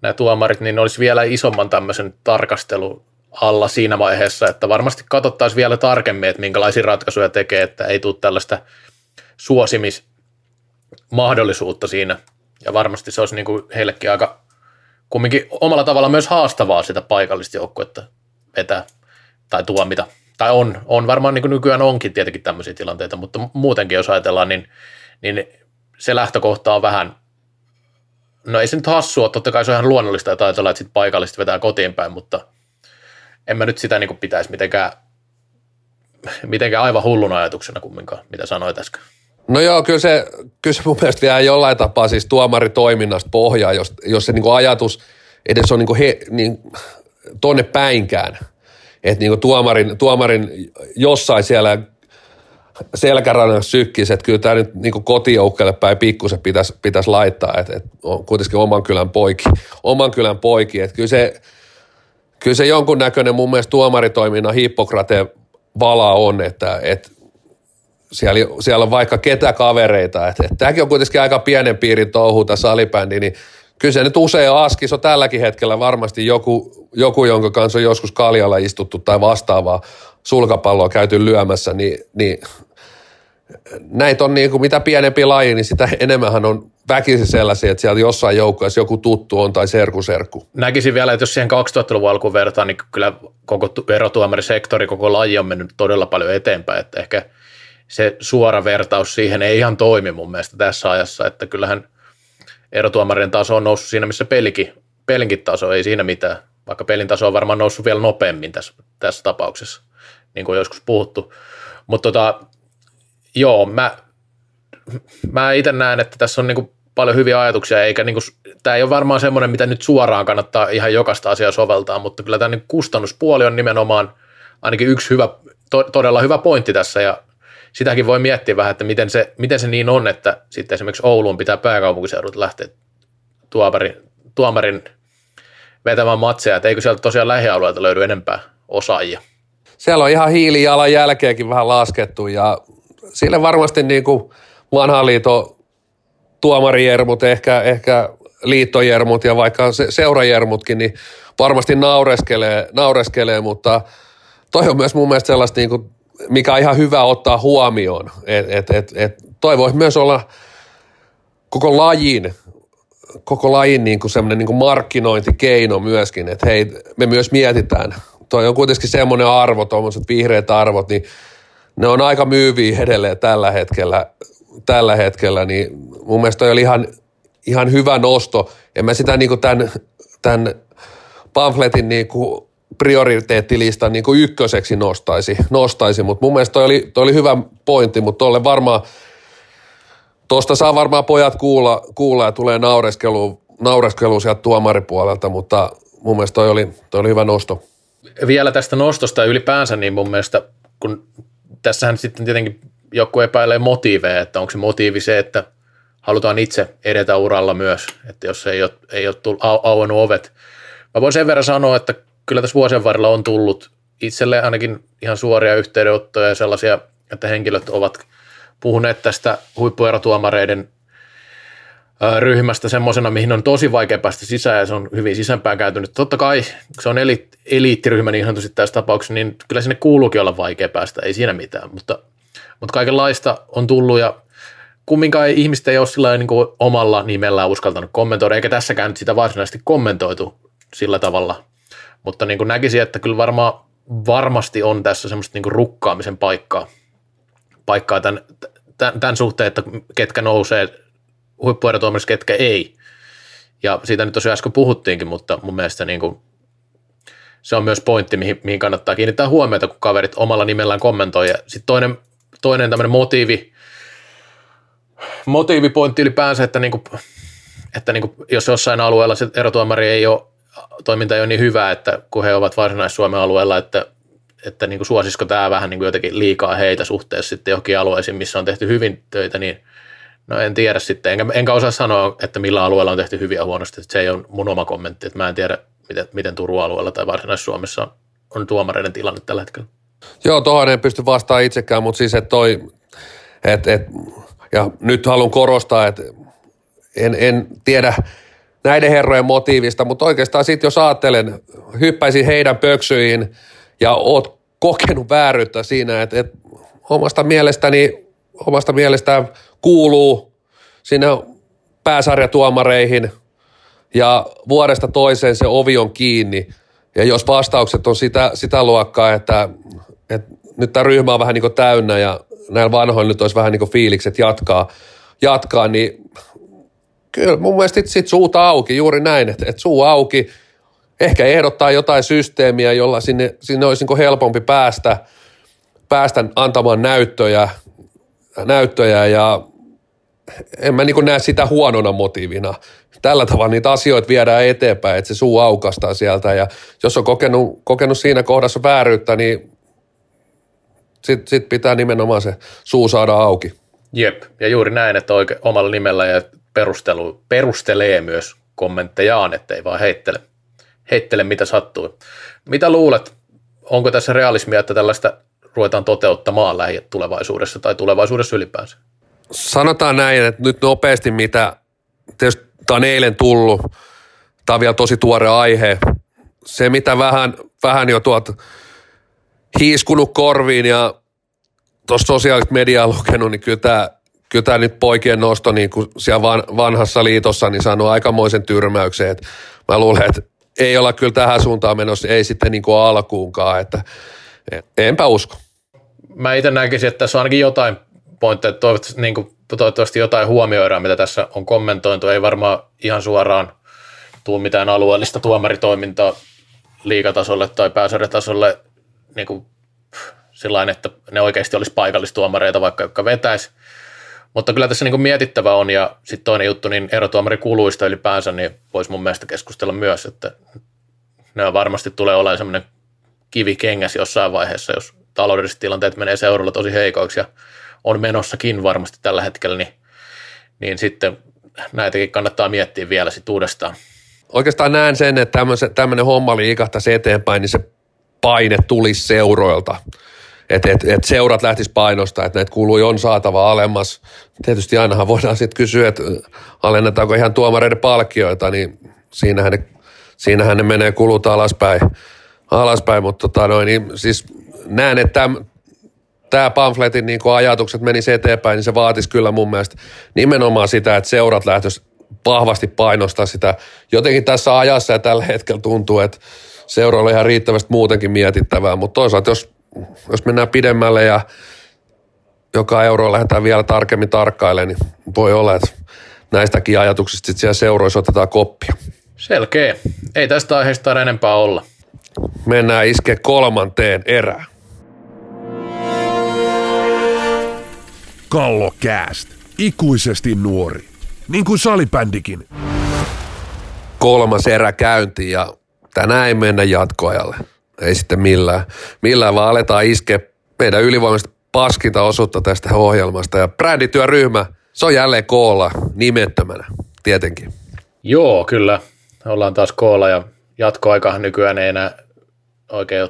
S3: nämä tuomarit, niin olisi vielä isomman tämmöisen tarkastelun alla siinä vaiheessa, että varmasti katsottaisiin vielä tarkemmin, että minkälaisia ratkaisuja tekee, että ei tule tällaista suosimismahdollisuutta siinä. Ja varmasti se olisi niin kuin heillekin aika kumminkin omalla tavalla myös haastavaa sitä paikallista joukkuetta vetää tai tuomita. Tai on, on varmaan niin kuin nykyään onkin tietenkin tämmöisiä tilanteita, mutta muutenkin jos ajatellaan, niin, niin se lähtökohta on vähän, no ei se nyt hassua, totta kai se on ihan luonnollista, että ajatellaan, että sit paikallista vetää kotiin päin, mutta en mä nyt sitä niin kuin pitäisi mitenkään, mitenkään aivan hullun ajatuksena kumminkaan, mitä sanoit äsken.
S2: No joo, kyllä se, kyllä se mun mielestä vielä jollain tapaa siis tuomaritoiminnasta pohjaa, jos, jos se niin ajatus edes on niin he, niin, tonne päinkään. Että niin tuomarin, tuomarin jossain siellä selkärannan sykkisi, että kyllä tämä nyt niin kotijoukkeelle päin pikkusen pitäisi, pitäisi laittaa, että, että on kuitenkin oman kylän poiki, oman kylän poiki, että kyllä se, kyllä se jonkunnäköinen mun mielestä tuomaritoiminnan Hippokrateen vala on, että, että siellä, siellä on vaikka ketä kavereita, että, että tämäkin on kuitenkin aika pienen piirin touhu tämä salibändi, niin kyllä se nyt usein askis on tälläkin hetkellä varmasti joku, joku, jonka kanssa on joskus kaljalla istuttu tai vastaavaa sulkapalloa käyty lyömässä, niin, niin näitä on niin kuin mitä pienempi laji, niin sitä enemmän on väkisin sellaisia, että siellä jossain joukkueessa joku tuttu on tai serku serku.
S3: Näkisin vielä, että jos siihen 2000-luvun alkuun vertaan, niin kyllä koko verotuomarisektori, koko laji on mennyt todella paljon eteenpäin, että ehkä – se suora vertaus siihen ei ihan toimi mun mielestä tässä ajassa, että kyllähän erotuomarien taso on noussut siinä, missä pelikin, pelinkin taso, ei siinä mitään, vaikka pelin taso on varmaan noussut vielä nopeammin tässä, tässä tapauksessa, niin kuin joskus puhuttu. Mutta tota, joo, mä, mä itse näen, että tässä on niin kuin paljon hyviä ajatuksia, eikä niin kuin, tämä ei ole varmaan semmoinen, mitä nyt suoraan kannattaa ihan jokaista asiaa soveltaa, mutta kyllä tämä niin kustannuspuoli on nimenomaan ainakin yksi hyvä, to, todella hyvä pointti tässä, ja sitäkin voi miettiä vähän, että miten se, miten se niin on, että sitten esimerkiksi Ouluun pitää pääkaupunkiseudulta lähteä tuomarin, tuomarin vetämään matseja, että eikö sieltä tosiaan lähialueelta löydy enempää osaajia.
S2: Siellä on ihan hiilijalan jälkeenkin vähän laskettu ja sille varmasti niin kuin vanhan liiton tuomarijermut, ehkä, ehkä liittojermut ja vaikka se, seurajermutkin, niin varmasti naureskelee, naureskelee mutta toi on myös mun mielestä sellaista niin kuin mikä on ihan hyvä ottaa huomioon. Et, et, et, et toi voi myös olla koko lajin, koko lajin niin kuin semmoinen niin kuin markkinointikeino myöskin, että hei, me myös mietitään. Toi on kuitenkin semmoinen arvo, tuommoiset vihreät arvot, niin ne on aika myyviä edelleen tällä hetkellä, tällä hetkellä niin mun mielestä toi oli ihan, ihan hyvä nosto. En mä sitä niin kuin tämän, tämän pamfletin niin kuin prioriteettilistan niin kuin ykköseksi nostaisi, nostaisi. mutta mun mielestä toi oli, toi oli hyvä pointti, mutta tuolle varmaan, tuosta saa varmaan pojat kuulla, kuulla ja tulee naureskelu, naureskelu sieltä tuomaripuolelta, mutta mun mielestä toi oli, toi oli hyvä nosto.
S3: Vielä tästä nostosta ylipäänsä, niin mun mielestä, kun tässähän sitten tietenkin joku epäilee motiiveja, että onko se motiivi se, että halutaan itse edetä uralla myös, että jos ei ole, ei ole tullut, au, auennut ovet. Mä voin sen verran sanoa, että kyllä tässä vuosien varrella on tullut itselle ainakin ihan suoria yhteydenottoja ja sellaisia, että henkilöt ovat puhuneet tästä huippuerotuomareiden ryhmästä semmoisena, mihin on tosi vaikea päästä sisään ja se on hyvin sisäänpäin käytynyt. Totta kai, kun se on eli, eliittiryhmä niin sanotusti tässä tapauksessa, niin kyllä sinne kuuluukin olla vaikea päästä, ei siinä mitään, mutta, mutta kaikenlaista on tullut ja kumminkaan ihmistä ei ole sillä niin omalla nimellään uskaltanut kommentoida, eikä tässäkään nyt sitä varsinaisesti kommentoitu sillä tavalla, mutta niin kuin näkisin, että kyllä varmaan varmasti on tässä semmoista niin kuin rukkaamisen paikkaa, paikkaa tämän, tämän, tämän suhteen, että ketkä nousee huippuerotuomarissa, ketkä ei. Ja siitä nyt tosiaan äsken puhuttiinkin, mutta mun mielestä niin kuin se on myös pointti, mihin, mihin kannattaa kiinnittää huomiota, kun kaverit omalla nimellään kommentoi. Ja sitten toinen, toinen tämmöinen motiivi, motiivipointti ylipäänsä, että, niin kuin, että niin kuin, jos jossain alueella se erotuomari ei ole, toiminta ei ole niin hyvä, että kun he ovat varsinais-Suomen alueella, että, että niin kuin suosisiko tämä vähän niin kuin jotenkin liikaa heitä suhteessa sitten johonkin alueisiin, missä on tehty hyvin töitä, niin no en tiedä sitten, enkä, enkä osaa sanoa, että millä alueella on tehty hyviä huonosti, että se ei ole mun oma kommentti, että mä en tiedä, miten, miten Turun alueella tai Varsinais-Suomessa on tuomareiden tilanne tällä hetkellä.
S2: Joo, tuohon en pysty vastaamaan itsekään, mutta siis, että toi, et, et, ja nyt haluan korostaa, että en, en tiedä näiden herrojen motiivista, mutta oikeastaan sitten jos ajattelen, hyppäisin heidän pöksyihin ja oot kokenut vääryyttä siinä, että, että omasta mielestäni, omasta mielestään kuuluu sinne pääsarjatuomareihin ja vuodesta toiseen se ovi on kiinni. Ja jos vastaukset on sitä, sitä luokkaa, että, että nyt tämä ryhmä on vähän niin kuin täynnä ja näillä vanhoilla nyt olisi vähän niin kuin fiilikset jatkaa, jatkaa, niin kyllä mun mielestä sit suuta auki, juuri näin, että, että suu auki, ehkä ehdottaa jotain systeemiä, jolla sinne, sinne olisi niin helpompi päästä, päästä antamaan näyttöjä, näyttöjä ja en mä niin näe sitä huonona motiivina. Tällä tavalla niitä asioita viedään eteenpäin, että se suu aukastaa sieltä ja jos on kokenut, kokenut siinä kohdassa vääryyttä, niin sitten sit pitää nimenomaan se suu saada auki.
S3: Jep, ja juuri näin, että oike, omalla nimellä ja perustelu, perustelee myös kommenttejaan, ettei vaan heittele, heittele mitä sattuu. Mitä luulet, onko tässä realismia, että tällaista ruvetaan toteuttamaan lähitulevaisuudessa tai tulevaisuudessa ylipäänsä?
S2: Sanotaan näin, että nyt nopeasti mitä, tietysti tämä on eilen tullut, tämä on vielä tosi tuore aihe. Se, mitä vähän, vähän jo tuot hiiskunut korviin ja tuossa sosiaalista mediaa lukenut, niin kyllä tämä, kyllä tämä nyt poikien nosto niin kuin siellä van, vanhassa liitossa niin saanut aikamoisen tyrmäyksen. Että mä luulen, että ei olla kyllä tähän suuntaan menossa, ei sitten niin kuin alkuunkaan, että enpä usko
S3: mä itse näkisin, että tässä on ainakin jotain pointteja, toivottavasti, niin kuin, toivottavasti jotain huomioidaan, mitä tässä on kommentoitu. Ei varmaan ihan suoraan tuu mitään alueellista tuomaritoimintaa liikatasolle tai pääsarjatasolle niin kuin, sillain, että ne oikeasti olisi paikallistuomareita vaikka, jotka vetäisi. Mutta kyllä tässä niin mietittävä on ja sitten toinen juttu, niin erotuomarikuluista ylipäänsä, niin voisi mun mielestä keskustella myös, että ne varmasti tulee olemaan semmoinen kivi kengäs jossain vaiheessa, jos taloudelliset tilanteet menee seuralla tosi heikoiksi ja on menossakin varmasti tällä hetkellä, niin, niin sitten näitäkin kannattaa miettiä vielä sitten uudestaan.
S2: Oikeastaan näen sen, että tämmöinen homma liikahtaisi eteenpäin, niin se paine tulisi seuroilta. Että et, et seurat lähtis painosta, että näitä kuului on saatava alemmas. Tietysti ainahan voidaan sitten kysyä, että alennetaanko ihan tuomareiden palkkioita, niin siinähän ne, siinähän ne menee kulut alaspäin. alaspäin mutta tota noin, niin siis näen, että tämä pamfletin niin ajatukset menisi eteenpäin, niin se vaatisi kyllä mun mielestä nimenomaan sitä, että seurat lähtöisi vahvasti painostaa sitä. Jotenkin tässä ajassa ja tällä hetkellä tuntuu, että seuroilla on ihan riittävästi muutenkin mietittävää, mutta toisaalta jos, jos mennään pidemmälle ja joka euro lähdetään vielä tarkemmin tarkkailemaan, niin voi olla, että näistäkin ajatuksista sitten siellä seuroissa otetaan koppia.
S3: Selkeä. Ei tästä aiheesta enempää olla.
S2: Mennään iske kolmanteen erään.
S1: Kallokääst. Ikuisesti nuori. Niin kuin salibändikin.
S2: Kolmas erä käynti ja tänään ei mennä jatkoajalle. Ei sitten millään. Millään vaan aletaan iskeä meidän ylivoimaista paskinta osuutta tästä ohjelmasta. Ja brändityöryhmä Se on jälleen koolla nimettömänä, tietenkin.
S3: Joo, kyllä. Ollaan taas koolla ja jatkoaikahan nykyään ei enää oikein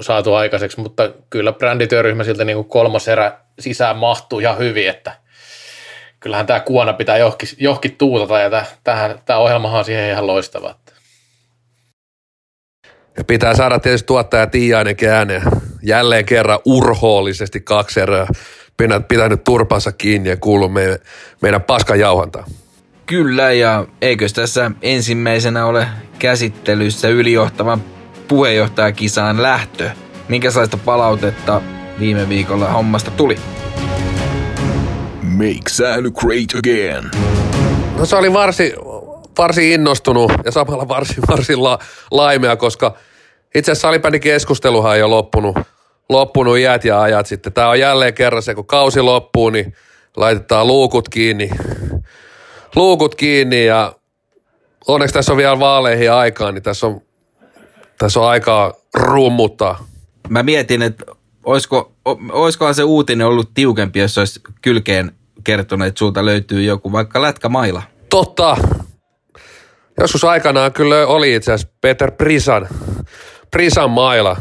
S3: saatu aikaiseksi, mutta kyllä brändityöryhmä siltä niin kuin kolmas erä sisään mahtuu ihan hyvin, että kyllähän tämä kuona pitää johonkin, tuutata ja tämä, tämä ohjelmahan on siihen ihan loistava.
S2: Ja pitää saada tietysti tuottaja Tiiainenkin ääneen jälleen kerran urhoollisesti kaksi erää pitänyt turpansa kiinni ja kuullut meidän, meidän paskan jauhantaa.
S4: Kyllä, ja eikös tässä ensimmäisenä ole käsittelyssä ylijohtavan puheenjohtajakisaan lähtö? Minkälaista palautetta viime viikolla hommasta tuli?
S1: Make sound great again.
S2: No se oli varsin, varsin innostunut ja samalla varsin, varsin la, laimea, koska itse asiassa salibändin keskusteluhan ei ole loppunut, loppunut iät ja ajat sitten. Tämä on jälleen kerran se, kun kausi loppuu, niin laitetaan luukut kiinni, luukut kiinni ja onneksi tässä on vielä vaaleihin aikaa, niin tässä on, tässä on aikaa rummuttaa.
S4: Mä mietin, että olisiko, olisikohan se uutinen ollut tiukempi, jos olisi kylkeen kertonut, että sulta löytyy joku vaikka lätkämaila.
S2: Totta. Joskus aikanaan kyllä oli itse asiassa Peter Prisan, Prisan maila.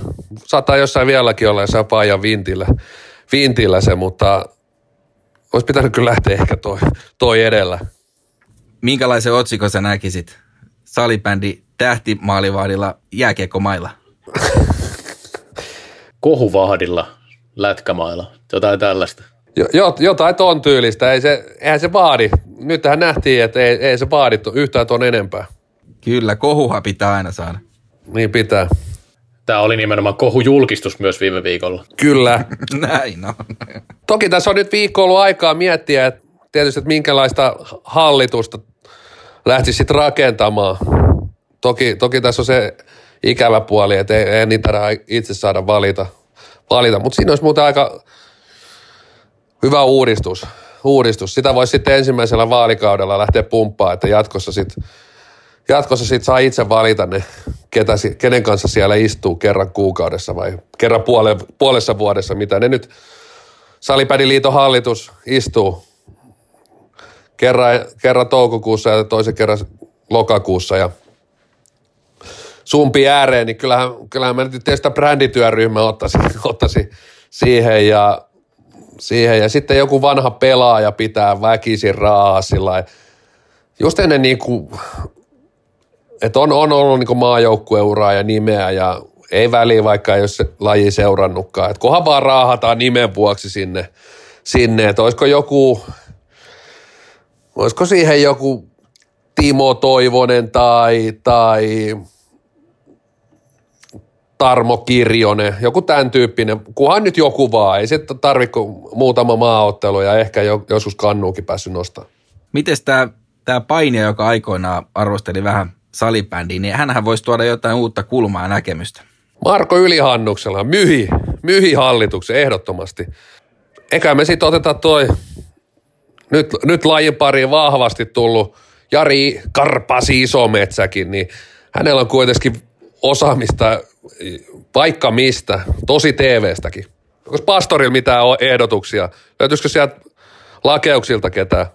S2: Saattaa jossain vieläkin olla jossain paajan vintillä, vintillä se, mutta olisi pitänyt kyllä lähteä ehkä toi, toi edellä.
S4: Minkälaisen otsikon sä näkisit? Salibändi tähtimaalivahdilla jääkiekkomailla.
S3: Kohuvahdilla lätkämailla, jotain tällaista.
S2: Jo, jotain ton tyylistä, ei se, eihän se vaadi. Nyt tähän nähtiin, että ei, ei se vaadi yhtään ton enempää.
S4: Kyllä, kohuha pitää aina saada.
S2: Niin pitää.
S3: Tämä oli nimenomaan kohujulkistus myös viime viikolla.
S2: Kyllä.
S4: Näin on.
S2: Toki tässä on nyt viikko ollut aikaa miettiä, että tietysti, että minkälaista hallitusta lähtisi sitten rakentamaan. Toki, toki tässä on se ikävä puoli, että ei, ei niitä itse saada valita, valita. mutta siinä olisi muuten aika hyvä uudistus. uudistus. Sitä voisi sitten ensimmäisellä vaalikaudella lähteä pumppaa, että jatkossa sitten jatkossa sit saa itse valita ne, ketä, kenen kanssa siellä istuu kerran kuukaudessa vai kerran puole, puolessa vuodessa, mitä ne nyt Salipädiliiton hallitus istuu kerran, kerran toukokuussa ja toisen kerran lokakuussa ja sumpi ääreen, niin kyllähän, kyllähän mä nyt tietysti brändityöryhmä ottaisi, ottaisi siihen ja siihen. Ja sitten joku vanha pelaaja pitää väkisin rahaa sillä Just ennen niin kuin, että on, on ollut niin maajoukkueuraa ja nimeä ja ei väliä, vaikka ole se laji seurannutkaan. Että kunhan vaan raahataan nimen vuoksi sinne, sinne että olisiko joku, olisiko siihen joku Timo Toivonen tai, tai Tarmo Kirjonen, joku tämän tyyppinen, kunhan nyt joku vaan, ei se tarvitse muutama maaottelu ja ehkä joskus kannuukin päässyt nostamaan.
S4: Miten tämä, painija, joka aikoinaan arvosteli vähän salibändiä, niin hänhän voisi tuoda jotain uutta kulmaa ja näkemystä.
S2: Marko Ylihannuksella myhi, myhi hallituksen ehdottomasti. Eikä me sitten oteta toi nyt, nyt lajin pariin vahvasti tullut Jari Karpasi Isometsäkin, niin hänellä on kuitenkin osaamista vaikka mistä, tosi TV-stäkin. Onko pastorilla mitään ehdotuksia? Löytyisikö sieltä lakeuksilta ketään?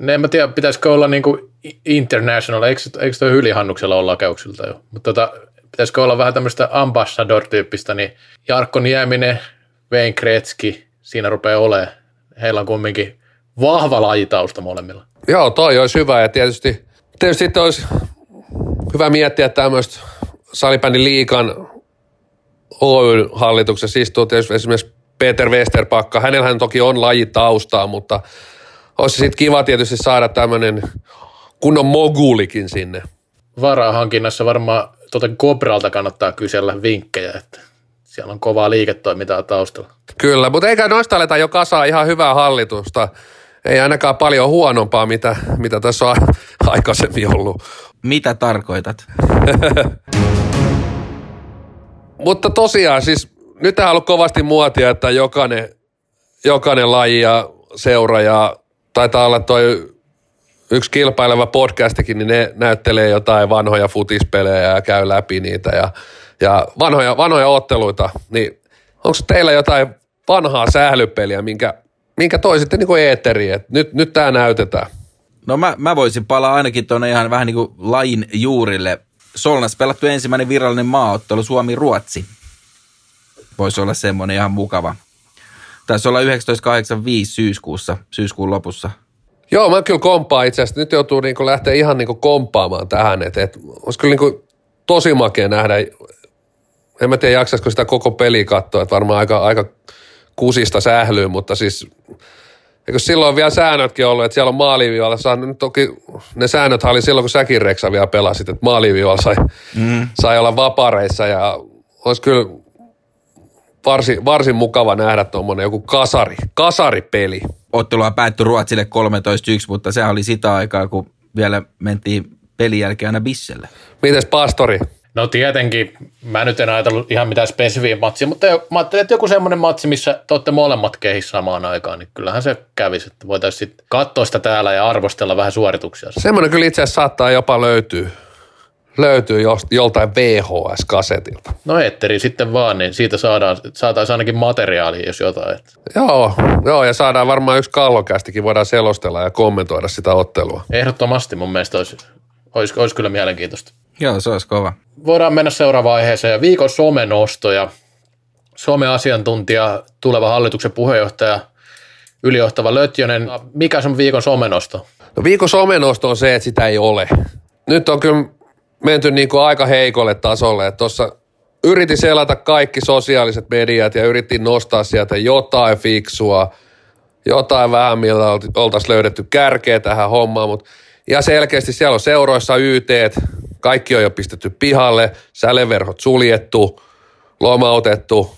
S3: Ne en mä tiedä, pitäisikö olla niin kuin international, eikö, eikö toi Hylihannuksella ole lakeuksilta jo? Mutta tota, pitäisikö olla vähän tämmöistä ambassador-tyyppistä, niin Jarkko Nieminen, Wayne Kretski, siinä rupeaa olemaan. Heillä on kumminkin vahva lajitausta molemmilla.
S2: Joo, toi olisi hyvä ja tietysti, tietysti olisi hyvä miettiä tämmöistä salibändin liikan Oy-hallituksessa istuu tietysti esimerkiksi Peter Westerpakka. Hänellähän toki on lajitaustaa, mutta olisi sitten kiva tietysti saada tämmöinen kunnon mogulikin sinne.
S3: Varahankinnassa varmaan tuota Kobralta kannattaa kysellä vinkkejä, että siellä on kovaa liiketoimintaa taustalla.
S2: Kyllä, mutta eikä noista aleta jo kasaa ihan hyvää hallitusta. Ei ainakaan paljon huonompaa, mitä, mitä tässä on aikaisemmin ollut.
S4: Mitä tarkoitat?
S2: Mutta tosiaan siis nyt on ollut kovasti muotia, että jokainen, jokainen laji ja seura ja taitaa olla toi yksi kilpaileva podcastikin, niin ne näyttelee jotain vanhoja futispelejä ja käy läpi niitä ja, ja vanhoja, vanhoja otteluita. Niin onko teillä jotain vanhaa sählypeliä, minkä, minkä toi sitten niin kuin eetteriin, että nyt, nyt tämä näytetään.
S4: No mä, mä voisin palaa ainakin tuonne ihan vähän niin kuin lajin juurille. Solnas pelattu ensimmäinen virallinen maaottelu Suomi-Ruotsi. Voisi olla semmoinen ihan mukava. Taisi olla 1985 syyskuussa, syyskuun lopussa.
S2: Joo, mä kyllä kompaan itse asiassa. Nyt joutuu niin lähteä ihan niin kompaamaan tähän. Että, että olisi kyllä niin tosi makea nähdä. En mä tiedä, jaksaisiko sitä koko peli katsoa. Että varmaan aika, aika kusista sählyy, mutta siis Eikö silloin vielä säännötkin ollut, että siellä on maaliviivalla, saa, nyt toki ne säännöt oli silloin, kun säkin Reksa vielä pelasit, että maaliviivalla sai, mm. sai olla vapareissa ja olisi kyllä varsin, varsin mukava nähdä tuommoinen joku kasari, kasaripeli.
S4: Ottelua päättyi Ruotsille 13-1, mutta se oli sitä aikaa, kun vielä mentiin pelin jälkeen aina bisselle.
S2: Mites pastori?
S3: No tietenkin, mä nyt en ajatellut ihan mitään spesifiä matsia, mutta mä ajattelin, että joku semmoinen matsi, missä te olette molemmat kehissä samaan aikaan, niin kyllähän se kävisi, että voitaisiin sitten katsoa sitä täällä ja arvostella vähän suorituksia.
S2: Semmoinen kyllä itse asiassa saattaa jopa löytyä löytyy joltain VHS-kasetilta.
S3: No etteri sitten vaan, niin siitä saadaan, saataisiin ainakin materiaalia, jos jotain.
S2: Joo, joo, ja saadaan varmaan yksi kallokästikin, voidaan selostella ja kommentoida sitä ottelua.
S3: Ehdottomasti mun mielestä olisi, olisi, olisi kyllä mielenkiintoista.
S4: Joo, se olisi kova.
S3: Voidaan mennä seuraavaan aiheeseen. Viikon somenostoja. Some-asiantuntija, tuleva hallituksen puheenjohtaja, ylijohtava Lötjönen. Mikä on viikon somenosto?
S2: No viikon somenosto on se, että sitä ei ole. Nyt on kyllä menty niin kuin aika heikolle tasolle. Tuossa yritin selata kaikki sosiaaliset mediat ja yritin nostaa sieltä jotain fiksua, jotain vähän, millä oltaisiin löydetty kärkeä tähän hommaan, mutta ja selkeästi siellä on seuroissa YT, kaikki on jo pistetty pihalle, säleverhot suljettu, lomautettu,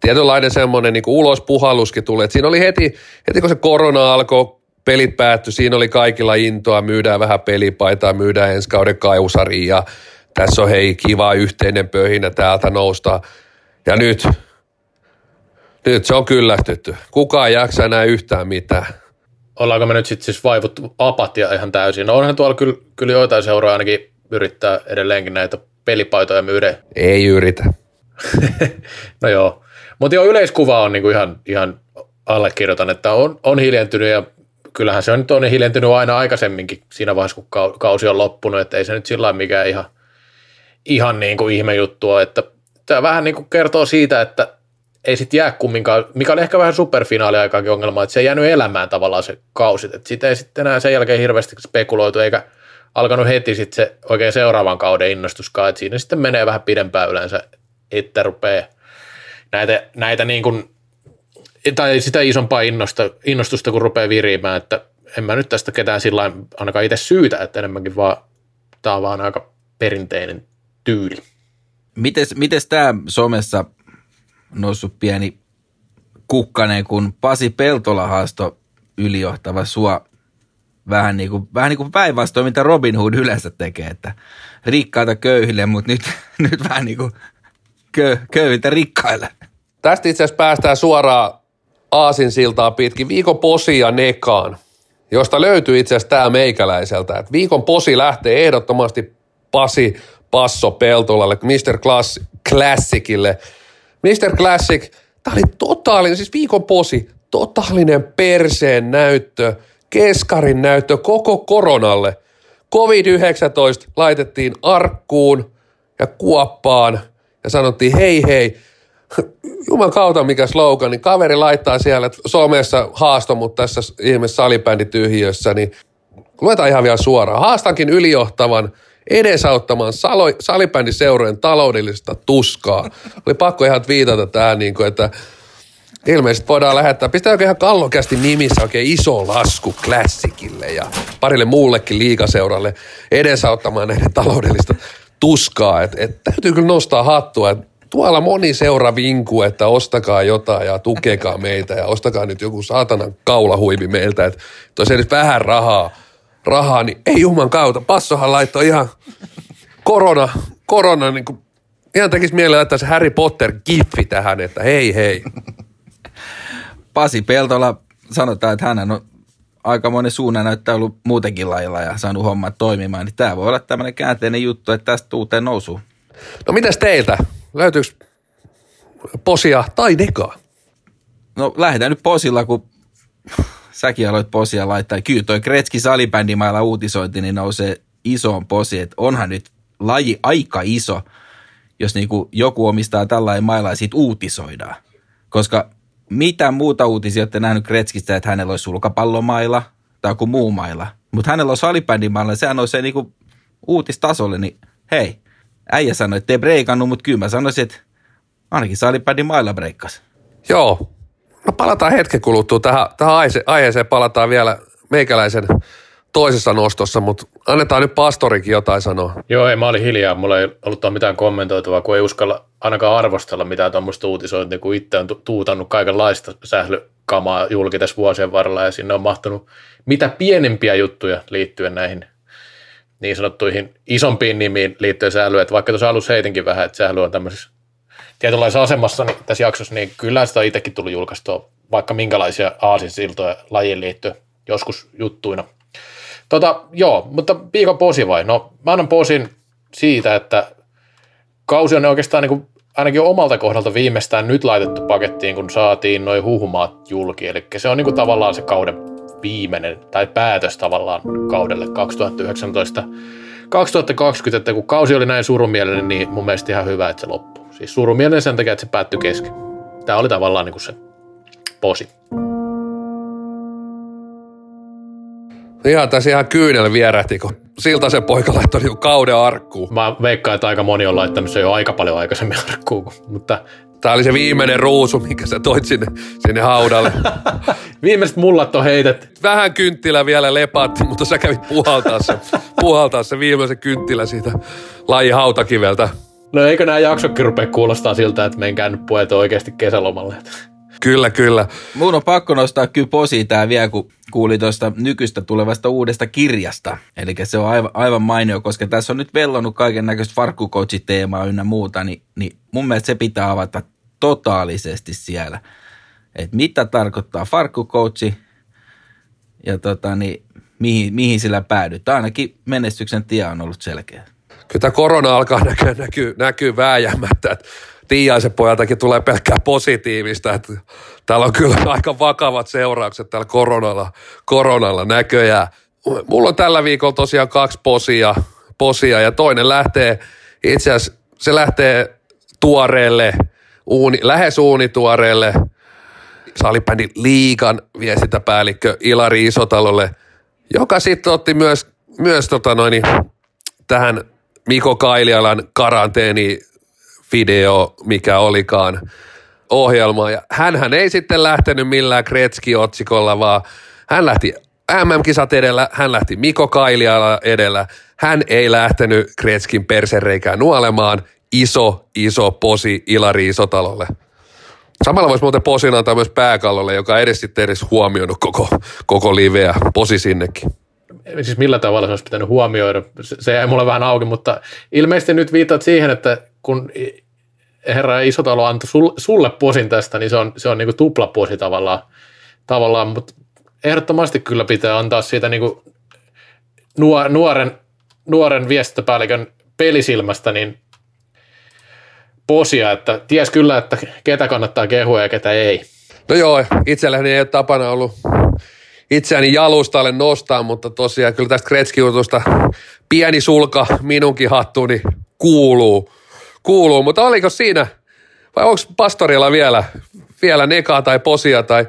S2: tietynlainen semmoinen niin ulospuhalluskin tulee. Siinä oli heti, heti kun se korona alkoi, pelit päättyi, siinä oli kaikilla intoa, myydään vähän pelipaitaa, myydään ensi kauden kausariin ja tässä on hei kiva yhteinen pöhinä täältä nousta. Ja nyt, nyt se on kyllästytty. Kukaan ei jaksa enää yhtään mitään.
S3: Ollaanko me nyt sitten siis vaivuttu apatia ihan täysin? No onhan tuolla kyllä, kyllä joitain seuraa ainakin yrittää edelleenkin näitä pelipaitoja myydä.
S2: Ei yritä.
S3: no joo. Mutta joo, yleiskuva on niinku ihan, ihan allekirjoitan, että on, on hiljentynyt ja kyllähän se on nyt on hiljentynyt aina aikaisemminkin siinä vaiheessa, kun kausi on loppunut, että ei se nyt sillä mikään ihan, ihan niin kuin ihme juttua, että tämä vähän niin kuin kertoo siitä, että ei sitten jää kumminkaan, mikä oli ehkä vähän superfinaaliaikaakin ongelma, että se ei jäänyt elämään tavallaan se kausi, että sitä ei sitten enää sen jälkeen hirveästi spekuloitu, eikä alkanut heti sitten se oikein seuraavan kauden innostuskaan, että siinä sitten menee vähän pidempään yleensä, että rupeaa näitä, näitä niin kuin tai sitä isompaa innosta, innostusta, kun rupeaa viriämään, että en mä nyt tästä ketään sillä ainakaan itse syytä, että enemmänkin vaan tämä on vaan aika perinteinen tyyli.
S4: Mites, mites tämä somessa noussut pieni kukkanen, kun Pasi Peltola haasto ylijohtava sua vähän niin kuin, vähän niin kuin päinvastoin, mitä Robin Hood yleensä tekee, että rikkaita köyhille, mutta nyt, nyt vähän niin kuin kö, köyhiltä rikkaille.
S2: Tästä itse asiassa päästään suoraan aasinsiltaa pitkin viikon posia nekaan, josta löytyy itse asiassa tämä meikäläiseltä. Että viikon posi lähtee ehdottomasti Pasi Passo Peltolalle, Mr. Class, Classicille. Mr. Classic, tämä oli totaalinen, siis viikon posi, totaalinen perseen näyttö, keskarin näyttö koko koronalle. COVID-19 laitettiin arkkuun ja kuoppaan ja sanottiin hei hei, Juman kautta mikä slogan, niin kaveri laittaa siellä, että somessa haasto mut tässä ihme salibändityhjössä, niin luetaan ihan vielä suoraan. Haastankin ylijohtavan edesauttamaan salibändiseurojen taloudellista tuskaa. Oli pakko ihan viitata tähän, niin kuin, että ilmeisesti voidaan lähettää, pistää oikein ihan kallokästi nimissä oikein iso lasku klassikille ja parille muullekin liikaseuralle edesauttamaan näiden taloudellista tuskaa. Et, et, täytyy kyllä nostaa hattua, että tuolla moni seura vinku, että ostakaa jotain ja tukekaa meitä ja ostakaa nyt joku saatanan kaulahuivi meiltä, että tosi nyt vähän rahaa, rahaa, niin ei juman kautta. Passohan laittoi ihan korona, korona niin kuin, ihan tekisi mieleen laittaa se Harry Potter giffi tähän, että hei hei.
S4: Pasi Peltola sanotaan, että hän on aika monen suunnan näyttää ollut muutenkin lailla ja saanut hommat toimimaan, niin tämä voi olla tämmöinen käänteinen juttu, että tästä uuteen nousuun.
S2: No mitäs teiltä? Löytyykö posia tai dekaa?
S4: No lähdetään nyt posilla, kun säkin aloit posia laittaa. Kyllä toi Kretski salibändimailla uutisointi, niin nousee isoon posi, että onhan nyt laji aika iso, jos niinku joku omistaa tällainen mailla ja siitä uutisoidaan. Koska mitä muuta uutisia olette nähnyt Kretskistä, että hänellä olisi sulkapallomailla tai joku muu mailla. Mutta hänellä on salibändimailla, sehän on se niinku uutistasolle, niin hei, äijä sanoi, että ei breikannut, mutta kyllä mä sanoisin, että ainakin salibändimailla breikkas.
S2: Joo. No palataan hetken kuluttua tähän, tähän aihe- aiheeseen, palataan vielä meikäläisen toisessa nostossa, mutta annetaan nyt pastorikin jotain sanoa.
S3: Joo, ei, mä olin hiljaa. Mulla ei ollut mitään kommentoitavaa, kun ei uskalla ainakaan arvostella mitään tuommoista uutisointia, kun itse on tu- tuutannut kaikenlaista sählykamaa julki tässä vuosien varrella ja sinne on mahtunut mitä pienempiä juttuja liittyen näihin niin sanottuihin isompiin nimiin liittyen sählyyn, että vaikka tuossa alussa heitinkin vähän, että sähly on tämmöisessä tietynlaisessa asemassa niin tässä jaksossa, niin kyllä sitä itsekin tullut julkaistua vaikka minkälaisia aasinsiltoja lajiin liittyen joskus juttuina. Tota, joo, mutta viikon posi vai? No mä annan posin siitä, että kausi on oikeastaan niin kuin, ainakin omalta kohdalta viimeistään nyt laitettu pakettiin, kun saatiin noin huhumaat julki. Eli se on niin kuin tavallaan se kauden viimeinen, tai päätös tavallaan kaudelle 2019 2020, että kun kausi oli näin surumielinen, niin mun mielestä ihan hyvä, että se loppuu. Siis surumielinen sen takia, että se päättyi kesken. Tämä oli tavallaan niin kuin se posi.
S2: Ihan tässä ihan kyynel vierähti, kun Siltasen poika laittoi niinku kauden arkkuun.
S3: Mä veikkaan, että aika moni on laittanut se jo aika paljon aikaisemmin arkkuun, mutta
S2: Tämä oli se viimeinen ruusu, minkä sä toit sinne, sinne haudalle.
S3: viimeiset mullat on heitetty.
S2: Vähän kynttilä vielä lepaatti, mutta sä kävit puhaltaa se, puhaltaa se viimeisen kynttilä siitä laji hautakiveltä.
S3: No eikö nämä jaksokin rupea kuulostaa siltä, että menkää nyt oikeasti kesälomalle.
S2: Kyllä, kyllä.
S4: Mun on pakko nostaa kyllä posi tää vielä, kun kuuli tuosta nykyistä tulevasta uudesta kirjasta. Eli se on aivan, aivan mainio, koska tässä on nyt vellonut kaiken näköistä farkkukoutsi-teemaa ynnä muuta, niin, niin mun mielestä se pitää avata totaalisesti siellä. Että mitä tarkoittaa farkkukoutsi ja tota, niin, mihin, mihin sillä päädytään. Ainakin menestyksen tie on ollut selkeä.
S2: Kyllä tämä korona alkaa näkyä, näkyy, näkyy vääjäämättä, että Tiiaisen pojaltakin tulee pelkkää positiivista, että täällä on kyllä aika vakavat seuraukset tällä koronalla, koronalla näköjään. Mulla on tällä viikolla tosiaan kaksi posia, posia ja toinen lähtee, itse asiassa se lähtee tuoreelle, uuni, lähes uunituoreelle salibändin liigan viestintäpäällikkö Ilari Isotalolle, joka sitten otti myös, myös tota noin, tähän Miko Kailialan karanteeni video, mikä olikaan ohjelma. Ja hänhän ei sitten lähtenyt millään Kretski-otsikolla, vaan hän lähti MM-kisat edellä, hän lähti Miko Kailiala edellä. Hän ei lähtenyt Kretskin persereikään nuolemaan. Iso, iso posi Ilari Isotalolle. Samalla voisi muuten posin antaa myös pääkallolle, joka edes sitten edes huomioinut koko, koko liveä. Posi sinnekin
S3: siis millä tavalla se olisi pitänyt huomioida, se, jäi mulle vähän auki, mutta ilmeisesti nyt viittaat siihen, että kun herra Isotalo antoi sulle, sulle posin tästä, niin se on, se on niin kuin tavallaan, tavallaan, mutta ehdottomasti kyllä pitää antaa siitä niin kuin nuoren, nuoren viestintäpäällikön pelisilmästä niin posia, että ties kyllä, että ketä kannattaa kehua ja ketä ei.
S2: No joo, itselläni ei ole tapana ollut itseäni jalustalle nostaa, mutta tosiaan kyllä tästä kretski pieni sulka minunkin hattuuni kuuluu. Kuuluu. Mutta oliko siinä, vai onko pastorilla vielä, vielä nekaa tai posia tai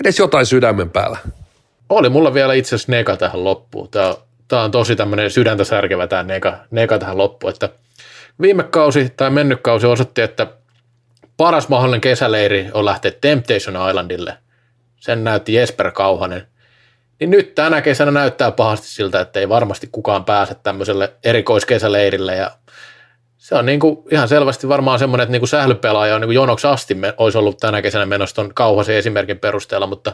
S2: edes jotain sydämen päällä?
S3: Oli mulla vielä itse asiassa neka tähän loppuun. Tämä, tämä on tosi tämmöinen sydäntä särkevä tämä neka, neka tähän loppuun. Että viime kausi tai mennyt kausi osoitti, että paras mahdollinen kesäleiri on lähteä Temptation Islandille. Sen näytti Jesper Kauhanen niin nyt tänä kesänä näyttää pahasti siltä, että ei varmasti kukaan pääse tämmöiselle erikoiskesäleirille ja se on niin kuin ihan selvästi varmaan semmoinen, että niin kuin sählypelaaja on niin kuin jonoksi asti me, olisi ollut tänä kesänä menossa tuon kauhaisen esimerkin perusteella, mutta,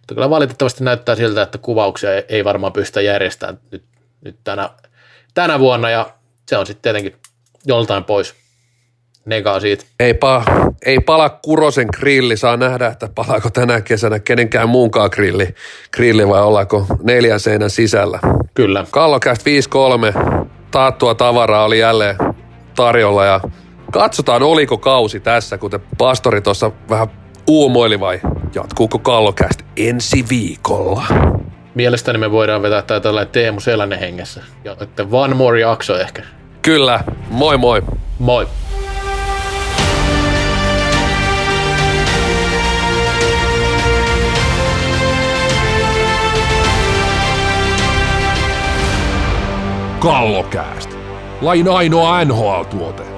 S3: mutta kyllä valitettavasti näyttää siltä, että kuvauksia ei, ei varmaan pystytä järjestämään nyt, nyt tänä, tänä vuonna ja se on sitten tietenkin joltain pois negaa siitä.
S2: Ei, pa, ei pala Kurosen grilli, saa nähdä, että palaako tänä kesänä kenenkään muunkaan grilli, grilli vai ollaanko neljän seinän sisällä.
S3: Kyllä.
S2: Kallokäst 5-3, taattua tavaraa oli jälleen tarjolla ja katsotaan oliko kausi tässä, kuten pastori tuossa vähän uumoili vai Jatkuuko kallokäst ensi viikolla?
S3: Mielestäni me voidaan vetää tää tällainen Teemu Selänen hengessä. Ja että one more jakso ehkä.
S2: Kyllä, moi moi.
S3: Moi.
S1: Kallokääst. Lain ainoa NHL-tuote.